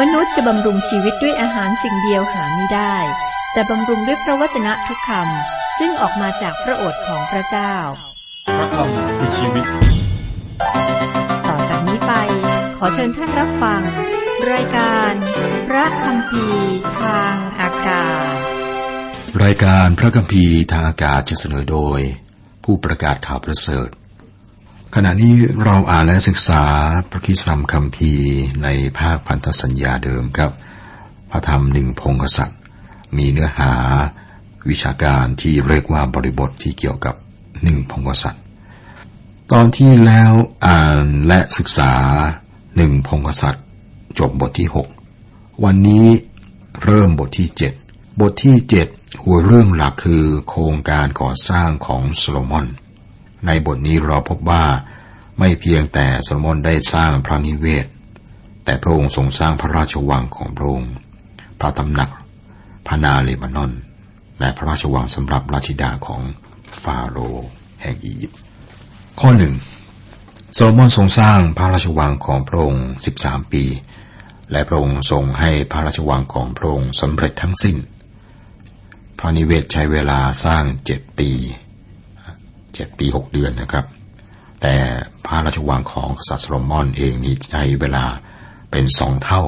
มนุษย์จะบำรุงชีวิตด้วยอาหารสิ่งเดียวหาไม่ได้ แต่บำรุงด้วยพระวจนะทุกคำซึ่งออกมาจากพระโอษฐ์ของพระเจ้า พระคำคือชีวิต ต่อจากนี้ไป ขอเชิญท่านรับฟัง รายการ พระคำพีทางอากาศ รายการพระคัมภีร์ทางอากาศจะเสนอโดย ผู้ประกาศข่าวประเสริฐ ขณะนี้เราอ่านและศึกษาพระคิสัมคัมภีร์ในภาคพันธสัญญาเดิมครับ พระธรรมหนึ่งพงกษัตริย์ มีเนื้อหาวิชาการที่เรียกว่าบริบทที่เกี่ยวกับหนึ่งพงกษัตริย์ ตอนที่แล้วอ่านและศึกษาหนึ่งพงกษัตริย์ จบบทที่หกวันนี้เริ่มบทที่เจ็ดบทที่เจ็ดหัวเรื่องหลักคือโครงการก่อสร้างของโซโลมอน ในบทนี้เราพบว่าไม่เพียงแต่โซโลมอนได้สร้างพระนิเวศ แต่พระองค์ทรงสร้างพระราชวังของพระองค์ พระตำหนัก พระนาเลบานอน และพระราชวังสำหรับราชธิดาของฟาโรห์แห่งอียิปต์ ข้อหนึ่งโซโลมอนทรงสร้างพระราชวังของพระองค์13 ปี และพระองค์ทรงให้พระราชวังของพระองค์สำเร็จทั้งสิ้น พระนิเวศใช้เวลาสร้างเจ็ดปี เจ็ดปีหกเดือนนะครับ แต่พระราชวังของกษัตริย์โซโลมอนเองนี่ใช้เวลาเป็นสองเท่า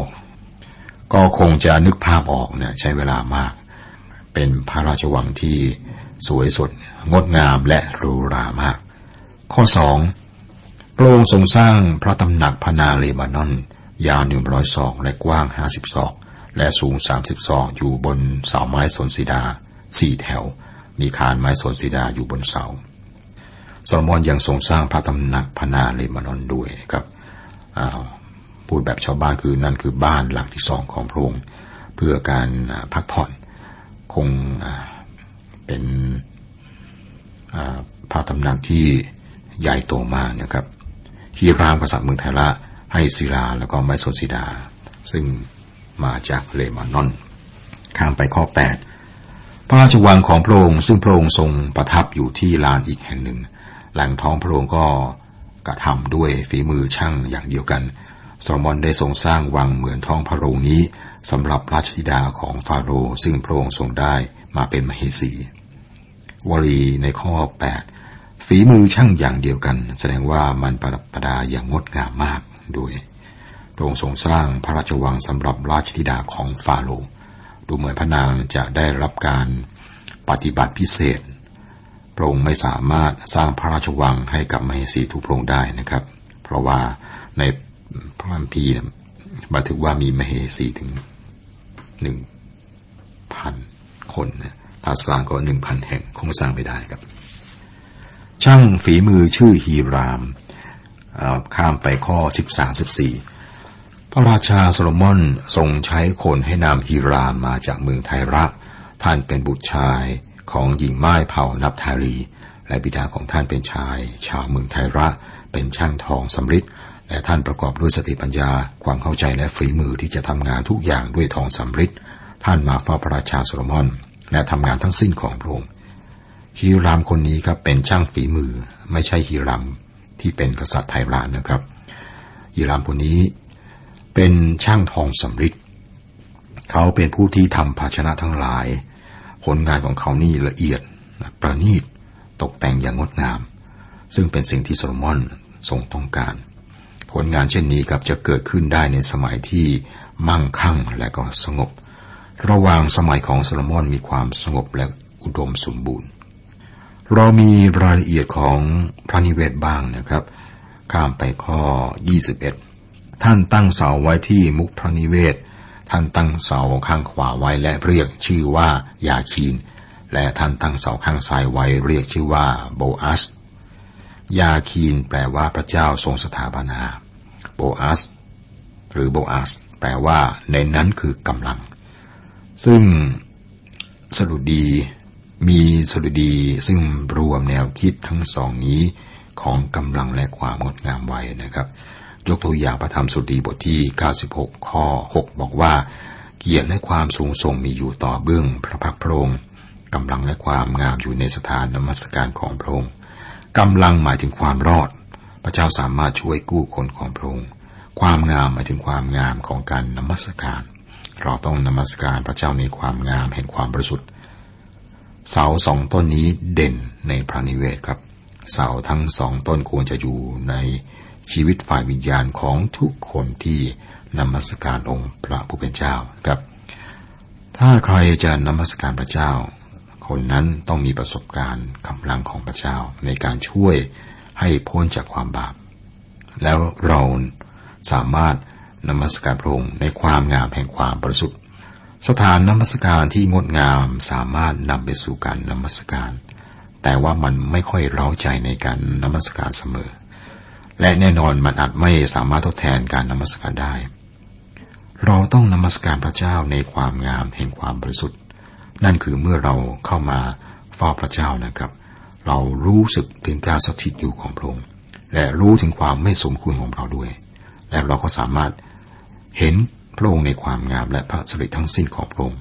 ก็คงจะนึกภาพออกเนี่ยใช้เวลามาก เป็นพระราชวังที่สวยสดงดงามและหรูหรามาก ข้อสองพระองค์ทรงสร้างพระตำหนักพระนาเลบานอน ยาวหนึ่งร้อยศอกและกว้างห้าสิบศอก และสูงสามสิบศอกอยู่บนเสาไม้สนสีดาสี่แถว มีคานไม้สนสีดาอยู่บนเสา โซโลมอนยังทรงสร้างพระตำหนักพนาเลบานอนด้วยครับพูดแบบชาวบ้านคือนั่นคือบ้านหลังที่สองของพระองค์เพื่อการพักผ่อนคงเป็นพระตำหนักที่ใหญ่โตมากนะครับฮีรามกษัตริย์เมืองไทระให้ศิลาแล้วก็ไม้สนสีดา ซึ่งมาจากเลบานอนข้ามไปข้อ 8 พระราชวังของพระองค์ซึ่งพระองค์ทรงประทับอยู่ที่ลานอีกแห่งหนึ่ง หล่งท้องพระองค์ก็กระทำด้วยฝีมือช่างอย่างเดียวกันโซโลมอนได้ทรงสร้างวังเหมือนท้องพระโรงนี้สำหรับราชธิดาของฟาโรห์ซึ่งพระองค์ทรงได้มาเป็นมเหสีวลีในข้อ 8 ฝีมือช่างอย่างเดียวกัน แสดงว่ามันประดับประดาอย่างงดงามมากด้วยพระองค์ทรงสร้างพระราชวังสำหรับราชธิดาของฟาโรห์ดูเหมือนพระนางจะได้รับการปฏิบัติพิเศษ พระองค์ไม่สามารถสร้างพระราชวังให้กับมเหสีทุกพระองค์ได้นะครับ เพราะว่าในพระคัมภีร์บันทึกว่ามีมเหสีถึงหนึ่งพันคนนะถ้าสร้างก็หนึ่งพันแห่งคงสร้างไม่ได้ครับ ช่างฝีมือชื่อฮีรามข้ามไปข้อสิบสามสิบสี่พระราชาโซโลมอนทรงใช้คนให้นำฮีรามมาจากเมืองไทระ ท่านเป็นบุตรชาย ของหญิงม่ายเผ่านัฟทาลี และบิดาของท่านเป็นชาย ชาวเมืองไทระ เป็นช่างทองสำริดและท่านประกอบด้วยสติปัญญา ความเข้าใจและฝีมือที่จะทำงานทุกอย่างด้วยทองสำริดท่านมาเฝ้าพระราชาโซโลมอน และทำงานทั้งสิ้นของพระองค์ฮีรามคนนี้ครับเป็นช่างฝีมือ ไม่ใช่ฮีรามที่เป็นกษัตริย์ไทรานนะครับฮีรามคนนี้เป็นช่างทองสำริดเขาเป็นผู้ที่ทำภาชนะทั้งหลาย ผลงานของเขานี่ละเอียดประณีตตกแต่งอย่างงดงาม ซึ่งเป็นสิ่งที่โซโลมอนทรงต้องการ ผลงานเช่นนี้กับจะเกิดขึ้นได้ในสมัยที่มั่งคั่งและก็สงบ ระหว่างสมัยของโซโลมอนมีความสงบและอุดมสมบูรณ์ เรามีรายละเอียดของพระนิเวศบ้างนะครับ ข้ามไปข้อ 21 ท่านตั้งเสาไว้ที่มุกพระนิเวศ ท่านตั้งเสาข้างขวาไว้และเรียกชื่อว่ายาคีน และท่านตั้งเสาข้างซ้ายไว้เรียกชื่อว่าโบอัส ยาคีนแปลว่าพระเจ้าทรงสถาปนา โบอัส หรือโบอัส แปลว่า ในนั้นคือกำลัง ซึ่งสรุดีมีสรุดีซึ่งรวมแนวคิดทั้งสองนี้ของกำลังและความงดงามไว้นะครับ ยกตัวอย่างพระธรรมสุดีบทที่ 96 ข้อ 6 บอกว่า เกียรติและความสูงส่งมีอยู่ต่อเบื้องพระพักพระองค์กำลังและความงามอยู่ในสถานนมัสการของพระองค์กำลังหมายถึงความรอด พระเจ้าสามารถช่วยกู้คนของพระองค์ความงามหมายถึงความงามของการนมัสการ เราต้องนมัสการพระเจ้าในความงามแห่งความบริสุทธิ์ เสาสองต้นนี้เด่นในพระนิเวศครับ เสาทั้งสองต้นควรจะอยู่ใน ชีวิตฝ่ายวิญญาณของทุกคนที่นมัสการองค์พระผู้เป็นเจ้าครับ ถ้าใครจะนมัสการพระเจ้า คนนั้นต้องมีประสบการณ์กำลังของพระเจ้าในการช่วยให้พ้นจากความบาป แล้วเราสามารถนมัสการพระองค์ในความงามแห่งความบริสุทธิ์สถานนมัสการที่งดงามสามารถนำไปสู่การนมัสการ แต่ว่ามันไม่ค่อยเร้าใจในการนมัสการเสมอ และแน่นอนมันอาจไม่สามารถทดแทนการนมัสการได้ เราต้องนมัสการพระเจ้าในความงามแห่งความบริสุทธิ์ นั่นคือเมื่อเราเข้ามาเฝ้าพระเจ้านะครับ เรารู้สึกถึงการสถิตอยู่ของพระองค์และรู้ถึงความไม่สมควรของเราด้วย และเราก็สามารถเห็นพระองค์ในความงามและพระสิริทั้งสิ้นของพระองค์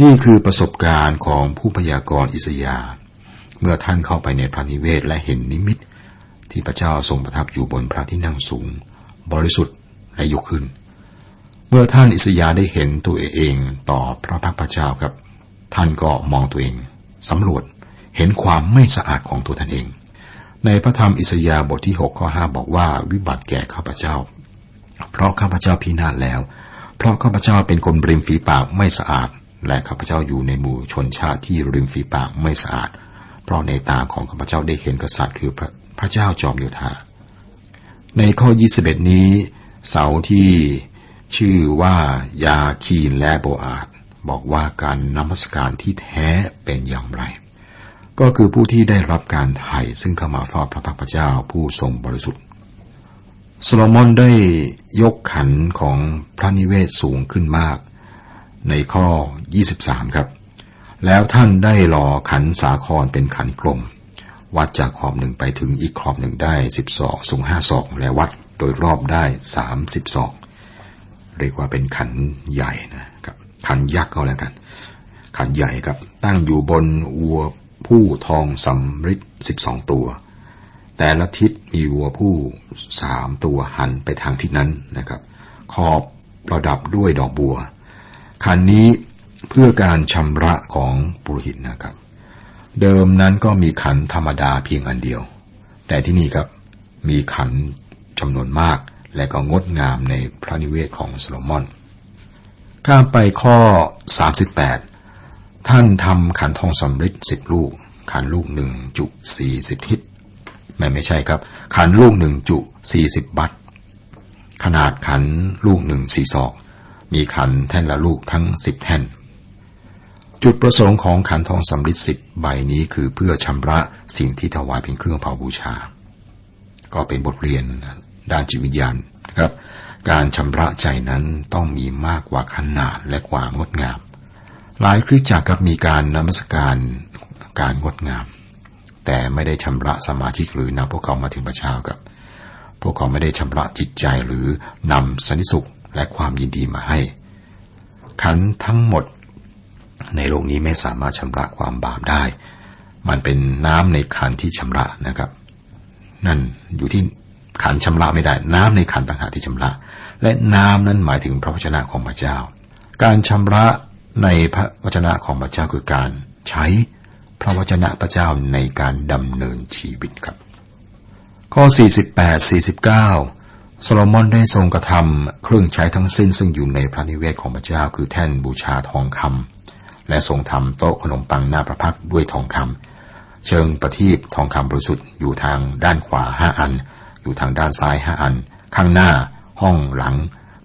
นี่คือประสบการณ์ของผู้พยากรณ์อิสยา เมื่อท่านเข้าไปในพระนิเวศและเห็นนิมิต ที่พระเจ้าทรงประทับอยู่บนพระที่นั่งสูง บริสุทธิ์และยกขึ้น เมื่อท่านอิสยาได้เห็นตัวเองต่อพระพักพระเจ้าครับ ท่านก็มองตัวเองสำรวจเห็นความไม่สะอาดของตัวท่านเอง ในพระธรรมอิสยาห์บทที่6ข้อ5บอกว่าวิบัติแก่ข้าพเจ้า เพราะข้าพเจ้าพินาศแล้ว เพราะข้าพเจ้าเป็นคนริมฝีปากไม่สะอาด และข้าพเจ้าอยู่ในหมู่ชนชาติที่ริมฝีปากไม่สะอาด เพราะในตาของข้าพเจ้าได้เห็นกษัตริย์คือพระ ระเจ้าจอมโยธา ในข้อ 21 นี้ เสาที่ชื่อว่ายาคีนและโบอาดบอกว่าการนมัสการที่แท้เป็นอย่างไร ก็คือผู้ที่ได้รับการไถ่ซึ่งเข้ามาเฝ้าพระพักพระเจ้าผู้ทรงบริสุทธิ์โซโลมอนได้ยกขันของพระนิเวศสูงขึ้นมาก ในข้อ 23 ครับ แล้วท่านได้รอขันสาครเป็นขันกลม วัดจากขอบหนึ่งไปถึงอีกขอบหนึ่งได้สิบศอกสูงห้าศอกและวัดโดยรอบได้สามสิบศอกเรียกว่าเป็นขันใหญ่นะครับขันยักษ์ก็แล้วกัน ขันใหญ่ครับ ตั้งอยู่บนวัวผู้ทองสำริดสิบสองตัว แต่ละทิศมีวัวผู้สามตัวหันไปทางทิศนั้นนะครับ ขอบประดับด้วยดอกบัว ขันนี้เพื่อการชำระของปุรหิตนะครับ เดิมนั้นก็มีขันธรรมดาเพียงอันเดียว แต่ที่นี่ครับมีขันจำนวนมาก และก็งดงามในพระนิเวศของโซโลมอน ข้ามไปข้อ 38 ท่านทำขันทองสำริดสิบลูก ขันลูกหนึ่งจุสี่สิบทิศไม่ไม่ใช่ครับ ขันลูกหนึ่งจุสี่สิบบัตขนาดขันลูกหนึ่งสี่ศอก มีขันแท่นละลูกทั้งสิบแท่น จุดประสงค์ของขันทองสำริดสิบใบนี้คือเพื่อชำระสิ่งที่ถวายเป็นเครื่องเผาบูชา ก็เป็นบทเรียนด้านจิตวิญญาณครับ การชำระใจนั้นต้องมีมากกว่าขนาดและความงดงาม หลายคริสตจักรกับมีการนมัสการการงดงาม แต่ไม่ได้ชำระสมาชิหรือนำพวกเขามาถึงพระเจ้ากับ พวกเขาไม่ได้ชำระจิตใจหรือนำสันติสุขและความยินดีมาให้ ขันทั้งหมด ในโลกนี้ไม่สามารถชำระความบาปได้ มันเป็นน้ำในขันที่ชำระนะครับ นั่นอยู่ที่ขันชำระไม่ได้ น้ำในขันต่างหากที่ชำระ และน้ำนั้นหมายถึงพระวจนะของพระเจ้า การชำระในพระวจนะของพระเจ้าคือการใช้พระวจนะพระเจ้าในการดำเนินชีวิตครับ ข้อ 48 49 โซโลมอนได้ทรงกระทำเครื่องใช้ทั้งสิ้นซึ่งอยู่ในพระนิเวศของพระเจ้า คือแท่นบูชาทองคำ และทรงทำโต๊ะขนมปังหน้าพระพักด้วยทองคำเชิงประทีปทองคำบริสุทธิ์อยู่ทางด้านขวาห้าอัน อยู่ทางด้านซ้ายห้าอัน ข้างหน้า ห้องหลัง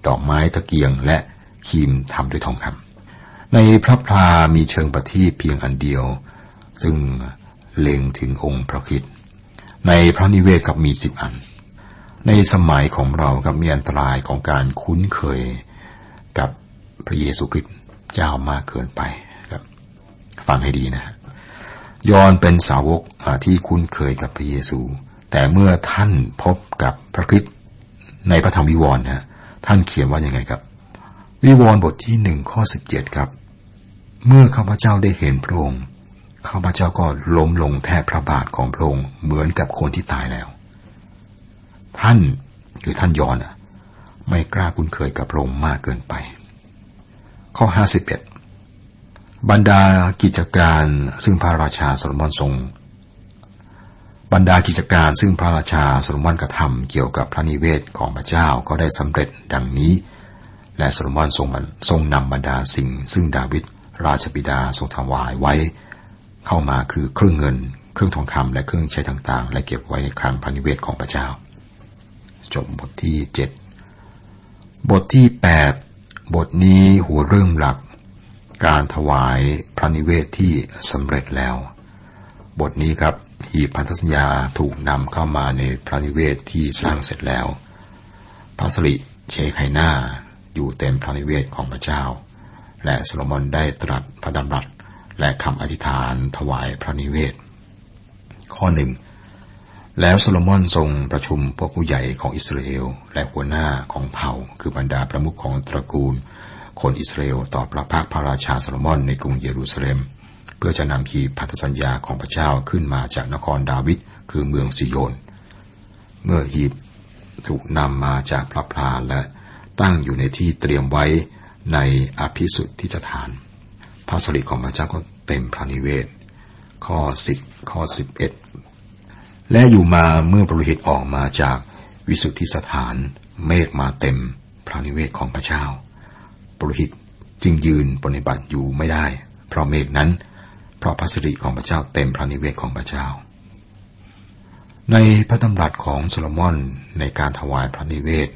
ดอกไม้ตะเกียงและครีมทำด้วยทองคำในพระพลามีเชิงประทีปเพียงอันเดียว ซึ่งเล็งถึงองค์พระคิดในพระนิเวศกับมีสิบอัน ในสมัยของเรากับมีอันตรายของการคุ้นเคยกับพระเยซูคริสต์เจ้ามากเกินไป ฟังให้ดีนะยอนเป็นสาวกที่คุ้นเคยกับพระเยซู แต่เมื่อท่านพบกับพระคริสต์ในพระธรรมวิวรณ์นะท่านเขียนว่ายังไงครับ วิวรณ์บทที่หนึ่งข้อสิบเจ็ดครับ เมื่อข้าพเจ้าได้เห็นพระองค์ข้าพเจ้าก็ล้มลงแทบพระบาทของพระองค์เหมือนกับคนที่ตายแล้ว ท่านคือท่านยอนไม่กล้าคุ้นเคยกับพระองค์มากเกินไป ข้อ51บเอ็ด บรรดากิจการซึ่งพระราชาโซโลมอนทรง บรรดากิจการซึ่งพระราชาโซโลมอนกระทำเกี่ยวกับพระนิเวศของพระเจ้าก็ได้สำเร็จดังนี้ และโซโลมอนทรงทรงนำบรรดาสิ่ง ซึ่งดาวิดราชบิดาทรงถวายไว้ เข้ามาคือเครื่องเงิน เครื่องทองคำและเครื่องใช้ต่างๆ และเก็บไว้ในคลังพระนิเวศของพระเจ้า จบบทที่เจ็ดบทที่แปดบทนี้หัวเรื่องหลัก การถวายพระนิเวศที่สำเร็จแล้ว บทนี้ครับหีบพันธสัญญาถูกนำเข้ามาในพระนิเวศที่สร้างเสร็จแล้ว พระสิริเชไคนาอยู่เต็มพระนิเวศของพระเจ้า และโซโลมอนได้ตรัสพระดำรัสและคำอธิษฐานถวายพระนิเวศ ข้อหนึ่งแล้วโซโลมอนทรงประชุมพวกผู้ใหญ่ของอิสราเอล และหัวหน้าของเผ่า คือบรรดาประมุขของตระกูล คนอิสราเอลต่อพระพักตร์พระราชาโซโลมอนในกรุงเยรูซาเล็ม เพื่อจะนำหีบพันธสัญญาของพระเจ้าขึ้นมาจากนครดาวิดคือเมืองซิโยน เมื่อหีบถูกนำมาจากพระพลาและตั้งอยู่ในที่เตรียมไว้ในอภิสุทธิสถาน พระสริของพระเจ้าก็เต็มพระนิเวศ ข้อสิบข้อสิบเอ็ดและอยู่มาเมื่อปรุหิตออกมาจากวิสุทธิสถาน เมฆมาเต็มพระนิเวศของพระเจ้า ปรุหิต จึงยืนปฏิบัติอยู่ไม่ได้ เพราะเมฆนั้น เพราะพระสิริของพระเจ้าเต็มพระนิเวศของพระเจ้า ในพระตำรัสของโซโลมอนในการถวายพระนิเวศ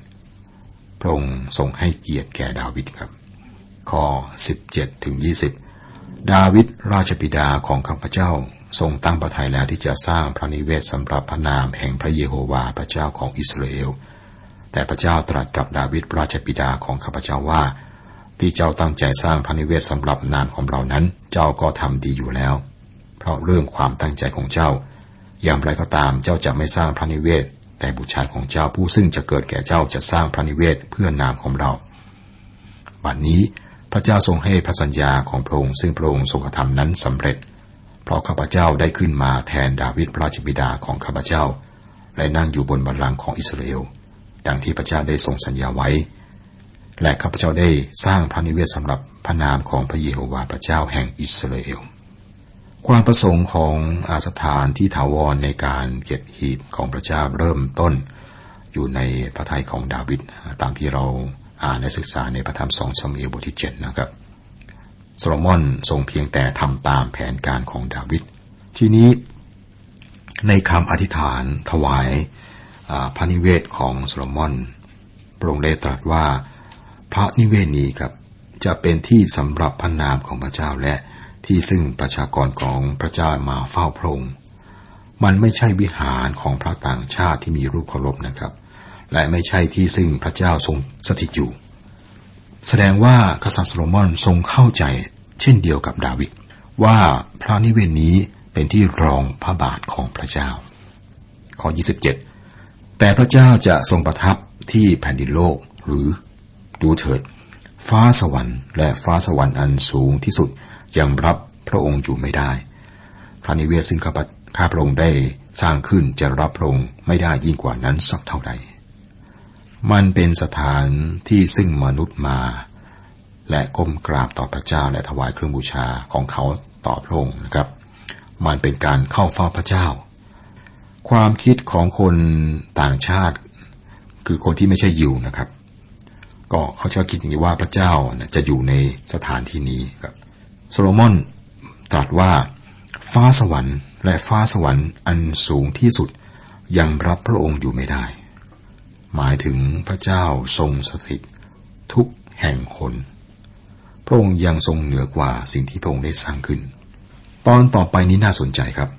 พระองค์ทรงให้เกียรติแก่ดาวิดครับข้อ17ถึง20 ดาวิดราชบิดาของข้าพเจ้าทรงตั้งประทัยแล้วที่จะสร้างพระนิเวศสำหรับพระนามแห่งพระเยโฮวาห์พระเจ้าของอิสราเอล แต่พระเจ้าตรัสกับดาวิดราชบิดาของข้าพเจ้าว่า ที่เจ้าตั้งใจสร้างพระนิเวศสำหรับนามของเรานั้น เจ้าก็ทำดีอยู่แล้ว เพราะเรื่องความตั้งใจของเจ้า อย่างไรก็ตามเจ้าจะไม่สร้างพระนิเวศ แต่บุตรชายของเจ้าผู้ซึ่งจะเกิดแก่เจ้าจะสร้างพระนิเวศเพื่อนามของเราบัดนนี้พระเจ้าทรงให้พระสัญญาของพระองค์ซึ่งพระองค์ทรงกระทำนั้นสำเร็จ เพราะข้าพเจ้าได้ขึ้นมาแทนดาวิดพระราชบิดาของข้าพเจ้า และนั่งอยู่บนบัลลังก์ของอิสราเอล ดังที่พระเจ้าได้ทรงสัญญาไว้ และข้าพเจ้าได้สร้างพระนิเวศสำหรับพระนามของพระเยโฮวาห์พระเจ้าแห่งอิสราเอล ความประสงค์ของอาสถานที่ถาวรในการเก็บหีบของพระเจ้าเริ่มต้น อยู่ในพระทัยของดาวิดตามที่เราอ่านและศึกษาในพระธรรมสองสมัยบทที่เจ็ดนะครับโซโลมอนทรงเพียงแต่ทำตามแผนการของดาวิดทีนี้ในคำอธิษฐานถวายพระนิเวศของโซโลมอนพระองค์ได้ตรัสว่า พระนิเวศนี้ครับ จะเป็นที่สำหรับพระนามของพระเจ้าและที่ซึ่งประชากรของพระเจ้ามาเฝ้าพระองค์มันไม่ใช่วิหารของพระต่างชาติที่มีรูปเคารพนะครับ และไม่ใช่ที่ซึ่งพระเจ้าทรงสถิตอยู่ แสดงว่ากษัตริย์โซโลมอนทรงเข้าใจเช่นเดียวกับดาวิดว่าพระนิเวศนี้เป็นที่รองพระบาทของพระเจ้า ข้อ 27 แต่พระเจ้าจะทรงประทับที่แผ่นดินโลกหรือ ดูเถิด ฟ้าสวรรค์และฟ้าสวรรค์อันสูงที่สุดยังรับพระองค์อยู่ไม่ได้ พระนิเวศซึ่งข้าพระองค์ได้สร้างขึ้นจะรับพระองค์ไม่ได้ยิ่งกว่านั้นสักเท่าใด มันเป็นสถานที่ซึ่งมนุษย์มา และก้มกราบต่อพระเจ้าและถวายเครื่องบูชาของเขาต่อพระองค์นะครับ มันเป็นการเข้าเฝ้าพระเจ้า ความคิดของคนต่างชาติ คือคนที่ไม่ใช่ยิวนะครับ ก็เขาจะคิดอย่างนี้ว่าพระเจ้าจะอยู่ในสถานที่นี้ครับโซโลมอนตรัสว่าฟ้าสวรรค์ และฟ้าสวรรค์อันสูงที่สุดยังรับพระองค์อยู่ไม่ได้ หมายถึงพระเจ้าทรงสถิตทุกแห่งหนพระองค์ยังทรงเหนือกว่าสิ่งที่พระองค์ได้สร้างขึ้น ตอนต่อไปนี้น่าสนใจครับ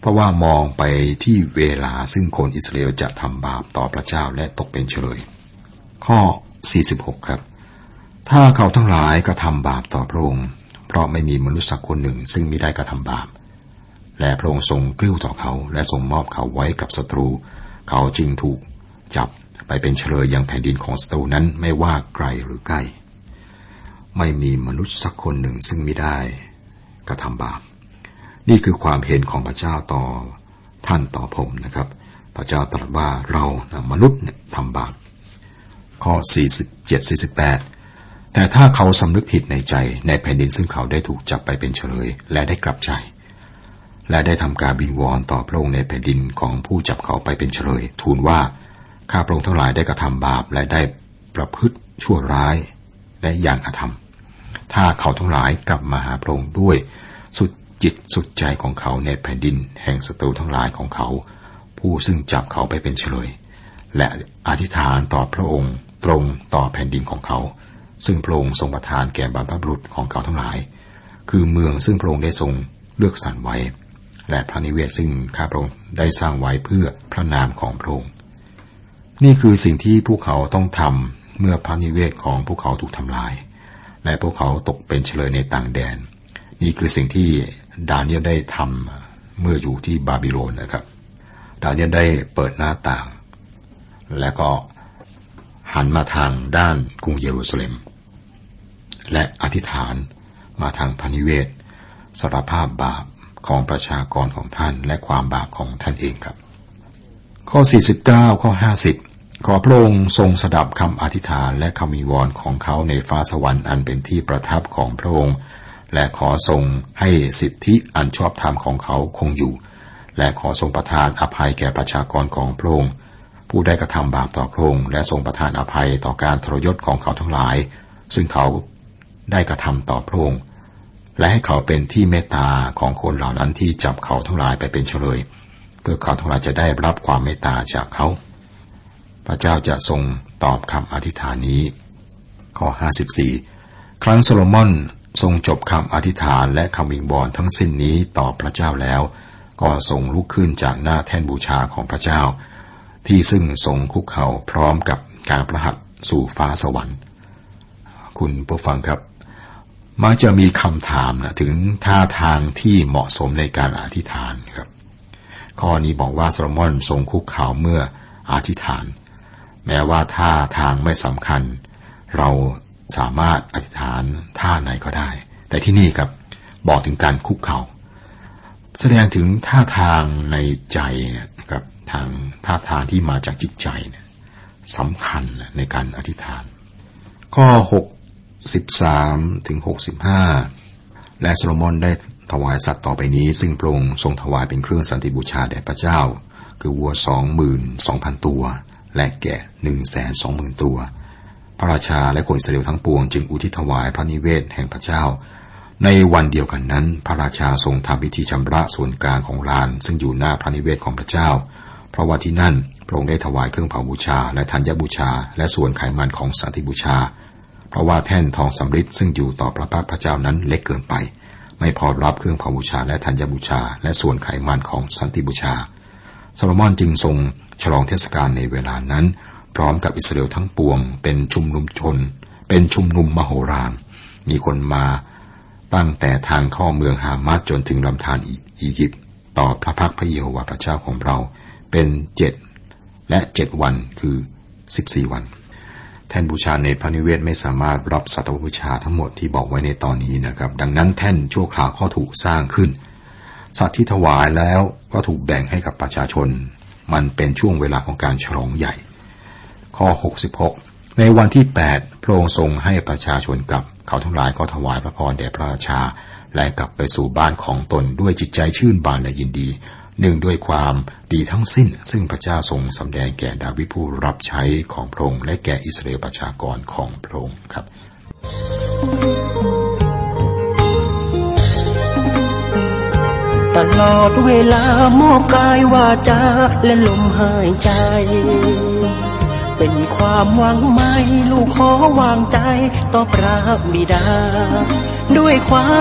เพราะว่ามองไปที่เวลาซึ่งคนอิสราเอลจะทำบาปต่อพระเจ้าและตกเป็นเฉลย ข้อ 46 ครับ ถ้าเขาทั้งหลายกระทำบาปต่อพระองค์ เพราะไม่มีมนุษย์สักคนหนึ่งซึ่งม่ได้กระทำบาป และพระองค์ทรงกลิ้วต่อเขา และทรงมอบเขาไว้กับศัตรู เขาจึงถูกจับไปเป็นเฉลยยังแผ่นดินของสตูนั้นไม่ว่าไกลหรือใกล้ ไม่มีมนุษย์สักคนหนึ่งซึ่งม่ได้กระทำบาป นี่คือความเห็นของพระเจ้าต่อท่านต่อผมนะครับ พระเจ้าตรัสว่าเรานะมนุษย์เนี่ยทำบาป ข้อ 47-48 แต่ถ้าเขาสำนึกผิดในใจในแผ่นดินซึ่งเขาได้ถูกจับไปเป็นเฉลย และได้กลับใจ และได้ทำการบิงวอนต่อพระองค์ในแผ่นดินของผู้จับเขาไปเป็นเฉลย ทูลว่าข้าพระองค์ทั้งหลายได้กระทำบาปและได้ประพฤติชั่วร้ายและอย่างอธรรม ถ้าเขาทั้งหลายกลับมาหาพระองค์ด้วย สุดจิตสุดใจของเขาในแผ่นดิน แห่งศัตรูทั้งหลายของเขา ผู้ซึ่งจับเขาไปเป็นเฉลย และอธิษฐานต่อพระองค์ ตรงต่อแผ่นดินของเขา ซึ่งพระองค์ทรงประทานแก่บรรพบุรุษของเขาทั้งหลาย คือเมืองซึ่งพระองค์ได้ทรงเลือกสรรไว้ และพระนิเวศซึ่งข้าพระองค์ได้สร้างไว้เพื่อพระนามของพระองค์นี่คือสิ่งที่พวกเขาต้องทำเมื่อพระนิเวศของพวกเขาถูกทำลาย และพวกเขาตกเป็นเฉลยในต่างแดน นี่คือสิ่งที่ดาเนียลได้ทำเมื่ออยู่ที่บาบิโลนนะครับ ดาเนียลได้เปิดหน้าต่าง และก็ หันมาทางด้านกรุงเยรูซาเล็ม และอธิษฐานมาทางพนิเวศสารภาพบาปของประชากรของท่านและความบาปของท่านเองครับ ข้อ 49 ข้อ 50 ขอพระองค์ทรงสดับคำอธิษฐานและคำวิวรของเขาในฟ้าสวรรค์อันเป็นที่ประทับของพระองค์ และขอทรงให้สิทธิอันชอบธรรมของเขาคงอยู่ และขอทรงประทานอภัยแก่ประชากรของพระองค์ ผู้ได้กระทำบาปต่อพระองค์และทรงประทานอภัยต่อการทรยศของเขาทั้งหลาย ซึ่งเขาได้กระทำต่อพระองค์และให้เขาเป็นที่เมตตาของคนเหล่านั้นที่จับเขาทั้งหลายไปเป็นเฉลย เพื่อเขาทั้งหลายจะได้รับความเมตตาจากเขา พระเจ้าจะทรงตอบคำอธิษฐานนี้ ข้อ 54 ครั้งโซโลมอนทรงจบคำอธิษฐานและคำวิงบอลทั้งสิ้นนี้ต่อพระเจ้าแล้ว ก็ทรงลุกขึ้นจากหน้าแท่นบูชาของพระเจ้า ที่ซึ่งทรงคุกเข่าพร้อมกับการประหัตสู่ฟ้าสวรรค์ คุณผู้ฟังครับ มักจะมีคำถามนะถึงท่าทางที่เหมาะสมในการอธิษฐานครับ ข้อนี้บอกว่าโซโลมอนทรงคุกเข่าเมื่ออธิษฐาน แม้ว่าท่าทางไม่สำคัญ เราสามารถอธิษฐานท่าไหนก็ได้ แต่ที่นี่ครับบอกถึงการคุกเขา่าแสดงถึงท่าทางในใจ ทางท่าทางที่มาจากจิตใจเนี่ยสำคัญในการอธิษฐาน ข้อ6 13ถึง 65 และโซโลมอนได้ถวายสัตว์ต่อไปนี้ ซึ่งพระองค์ทรงถวายเป็นเครื่องสันติบูชาแด่พระเจ้า คือวัวสองหมื่นสองพันตัว และแกะหนึ่งแสนสองหมื่นตัว พระราชาและคนอิสราเอลทั้งปวงจึงอุทิศถวายพระนิเวศแห่งพระเจ้า ในวันเดียวกันนั้น พระราชาทรงทำพิธีชำระส่วนกลางของลาน ซึ่งอยู่หน้าพระนิเวศของพระเจ้า เพราะว่าที่นั่นพระองค์ได้ถวายเครื่องเผาบูชา และธัญบูชา และส่วนไขมันของสันติบูชา เพราะว่าแท่นทองสำริดซึ่งอยู่ต่อพระพักตร์พระเจ้านั้นเล็กเกินไป ไม่พอรับเครื่องเผาบูชาและธัญบูชา และส่วนไขมันของสันติบูชาโซโลมอนจึงทรงฉลองเทศกาลในเวลานั้น พร้อมกับอิสราเอลทั้งปวง เป็นชุมนุมชน เป็นชุมนุมมโหฬารมีคนมาตั้งแต่ทางเข้าเมืองฮามาสจนถึงลำธารอียิปต์ต่อพระพักพระเยโฮวาห์พระเจ้าของเรา เป็นเจ็ดและเจ็ดวันคือสิบสี่วัน แท่นบูชาในพระนิเวศไม่สามารถรับสัตว์บูชาทั้งหมดที่บอกไว้ในตอนนี้นะครับ ดังนั้นแท่นชั่วคราวก็ถูกสร้างขึ้น สัตว์ที่ถวายแล้วก็ถูกแบ่งให้กับประชาชน มันเป็นช่วงเวลาของการฉลองใหญ่ ข้อ 66 ในวันที่ 8 พระองค์ทรงให้ประชาชนกับเขาทั้งหลายก็ถวายพระพรแด่พระราชา และกลับไปสู่บ้านของตนด้วยจิตใจชื่นบานและยินดี หนึ่งด้วยความดีทั้งสิ้น ซึ่งพระเจ้าทรงสำแดงแก่ดาวิผู้รับใช้ของพระองค์และแก่อิสราเอลประชากรของพระองค์ครับ ตลอดเวลามอบกายวาจาและลมหายใจ เป็นความหวังไม่ลูกขอวางใจต่อพระบิดาด้วยควา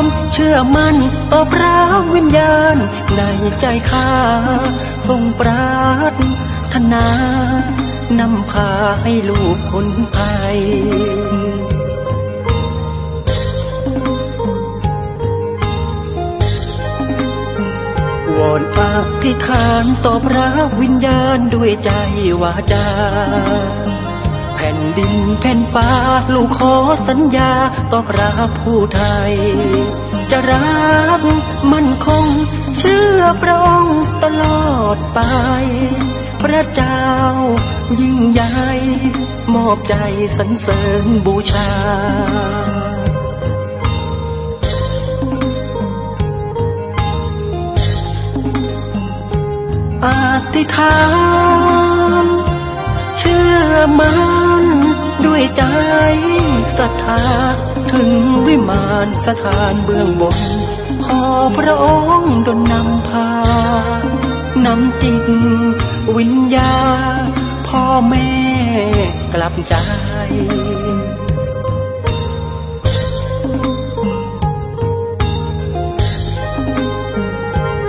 มเชื่อมั่นต่อพระวิญญาณ ในใจข้าทรงปราถนานำพาให้ลูกคนไทยวอนอธิษฐานตอพระวิญญาณด้วยใจวาจา แผ่นดินแผ่นฟ้าลูกขอสัญญาตอพระผู้ไทย จะรักมั่นคง เชื่อพระองค์ตลอดไป พระเจ้ายิ่งใหญ่มอบใจสรรเสริญบูชาอธิษฐานเชื่อมันด้วยใจศรัทธาถึงวิมานสถานเบื้องบน ขอพระองค์ดลนำพานำจิตวิญญา พ่อแม่กลับใจ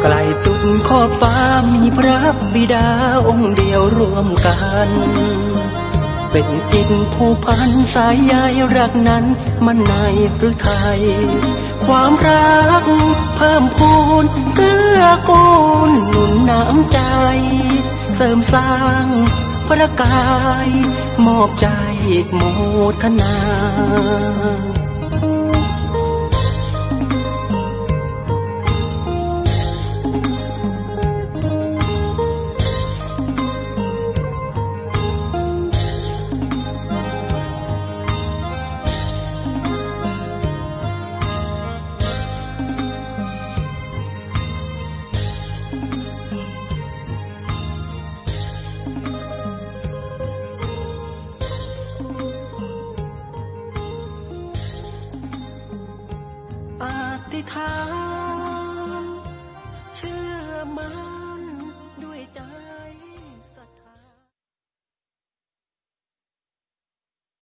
ไกลสุดขอบฟ้ามีพระบิดาองค์เดียวรวมกัน เป็นจิตผู้พันสายใยรักนั้นมันในหรือไทย ความรัก เพิ่มพูนเกื้อกูลหนุนน้ำใจ เสริมสร้างพระกาย มอบใจโมทนา